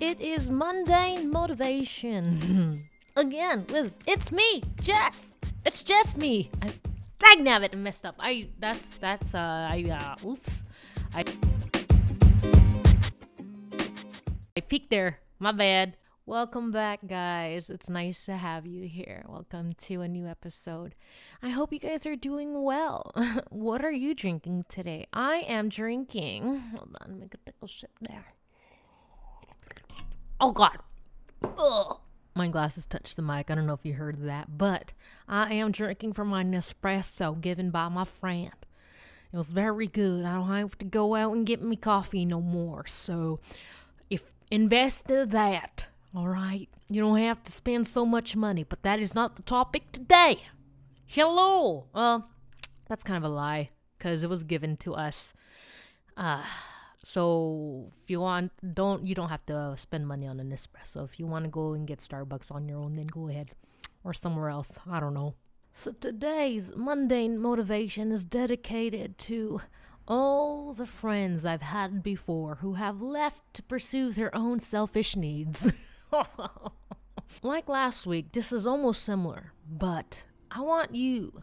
It is mundane motivation. Again, with it's me, Jess. It's just me. I dang nabbit, messed up. I that's that's uh I uh oops. I I peeked there. My bad. Welcome back, guys. It's nice to have you here. Welcome to a new episode. I hope you guys are doing well. what are you drinking today? I am drinking. Hold on, make a pickle sip there. Oh God. Ugh. My glasses touched the mic. I don't know if you heard that, but I am drinking from my Nespresso given by my friend. It was very good. I don't have to go out and get me coffee no more. So, if invest in that, all right. You don't have to spend so much money, but that is not the topic today. Hello. Well, that's kind of a lie because it was given to us. Uh, so if you want, don't you don't have to spend money on an espresso. If you want to go and get Starbucks on your own, then go ahead, or somewhere else. I don't know. So today's mundane motivation is dedicated to all the friends I've had before who have left to pursue their own selfish needs. like last week, this is almost similar, but I want you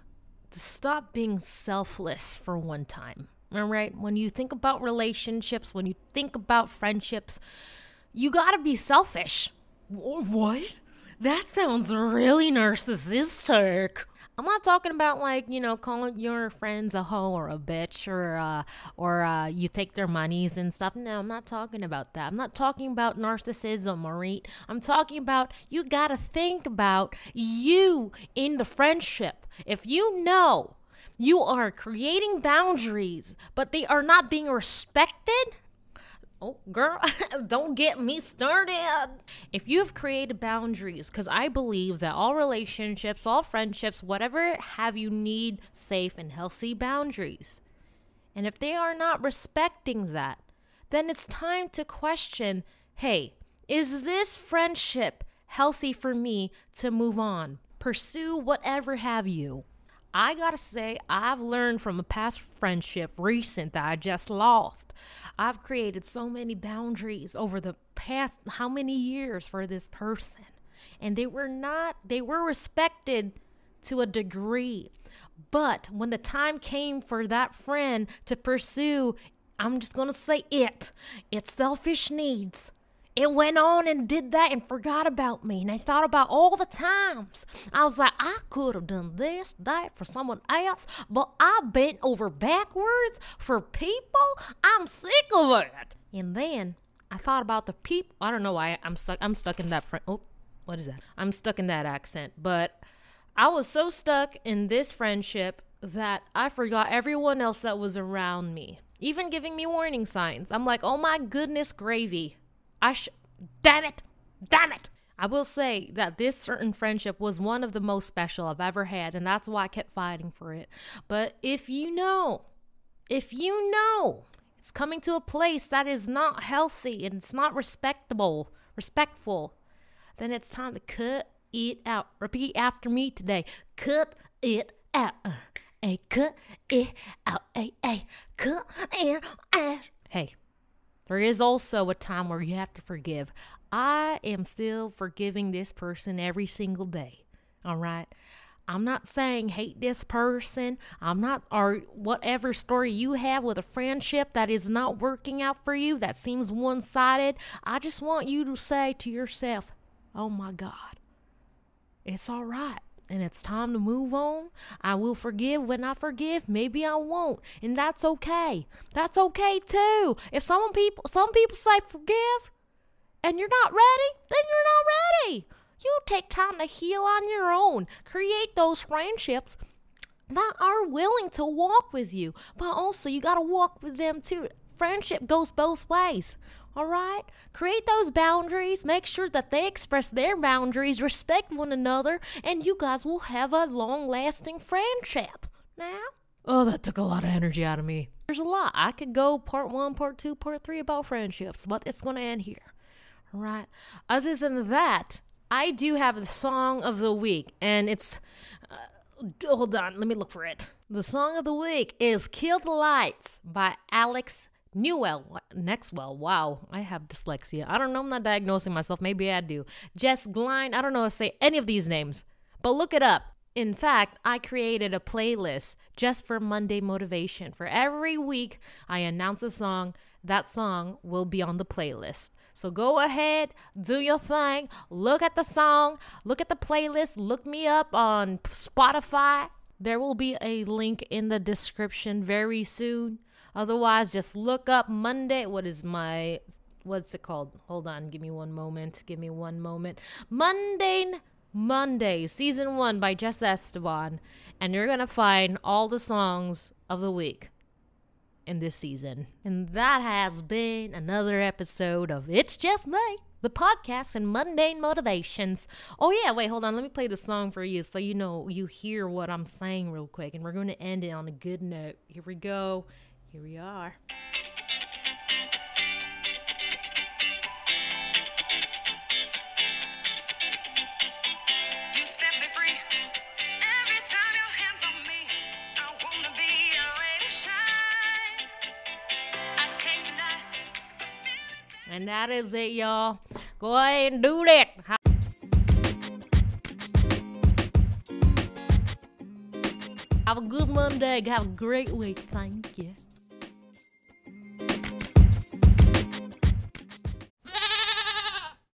to stop being selfless for one time. All right? When you think about relationships, when you think about friendships, you gotta be selfish. What? That sounds really narcissistic. I'm not talking about like you know calling your friends a hoe or a bitch or uh, or uh, you take their monies and stuff. No, I'm not talking about that. I'm not talking about narcissism, Marie. I'm talking about you gotta think about you in the friendship. If you know you are creating boundaries, but they are not being respected. Oh, girl, don't get me started. If you have created boundaries, because I believe that all relationships, all friendships, whatever have you need safe and healthy boundaries. And if they are not respecting that, then it's time to question hey, is this friendship healthy for me to move on, pursue whatever have you? I gotta say, I've learned from a past friendship recent that I just lost. I've created so many boundaries over the past how many years for this person. And they were not, they were respected to a degree. But when the time came for that friend to pursue, I'm just gonna say it, its selfish needs it went on and did that and forgot about me. And I thought about all the times I was like, I could have done this, that for someone else, but I bent over backwards for people. I'm sick of it. And then I thought about the people. I don't know why I'm stuck. I'm stuck in that. Fr- oh, what is that? I'm stuck in that accent. But I was so stuck in this friendship that I forgot everyone else that was around me, even giving me warning signs. I'm like, oh my goodness, gravy. Sh- damn it, damn it. I will say that this certain friendship was one of the most special I've ever had, and that's why I kept fighting for it. But if you know, if you know it's coming to a place that is not healthy and it's not respectable, respectful, then it's time to cut it out. Repeat after me today. Cut it out. A cut it out. A a cut it out. Hey. There is also a time where you have to forgive. I am still forgiving this person every single day. All right. I'm not saying hate this person. I'm not, or whatever story you have with a friendship that is not working out for you, that seems one sided. I just want you to say to yourself, oh my God, it's all right and it's time to move on. I will forgive when I forgive. Maybe I won't, and that's okay. That's okay too. If some people some people say forgive and you're not ready, then you're not ready. You take time to heal on your own. Create those friendships that are willing to walk with you, but also you got to walk with them too. Friendship goes both ways. All right? Create those boundaries. Make sure that they express their boundaries, respect one another, and you guys will have a long lasting friendship. Now? Oh, that took a lot of energy out of me. There's a lot. I could go part one, part two, part three about friendships, but it's going to end here. All right? Other than that, I do have the song of the week, and it's. Uh, hold on, let me look for it. The song of the week is Kill the Lights by Alex Newell, Nexwell. Wow, I have dyslexia. I don't know. I'm not diagnosing myself. Maybe I do. Jess Gline. I don't know how to say any of these names, but look it up. In fact, I created a playlist just for Monday motivation. For every week, I announce a song. That song will be on the playlist. So go ahead, do your thing, look at the song, look at the playlist, look me up on Spotify. There will be a link in the description very soon. Otherwise, just look up Monday. What is my what's it called? Hold on, give me one moment. Give me one moment. Mundane Monday, season one by Jess Esteban, and you're gonna find all the songs of the week in this season. And that has been another episode of It's Just Me, the podcast and mundane motivations. Oh yeah, wait, hold on. Let me play the song for you so you know you hear what I'm saying real quick. And we're gonna end it on a good note. Here we go. Here we are. And that is it, y'all. Go ahead and do that. Have a good Monday. Have a great week. Thank you.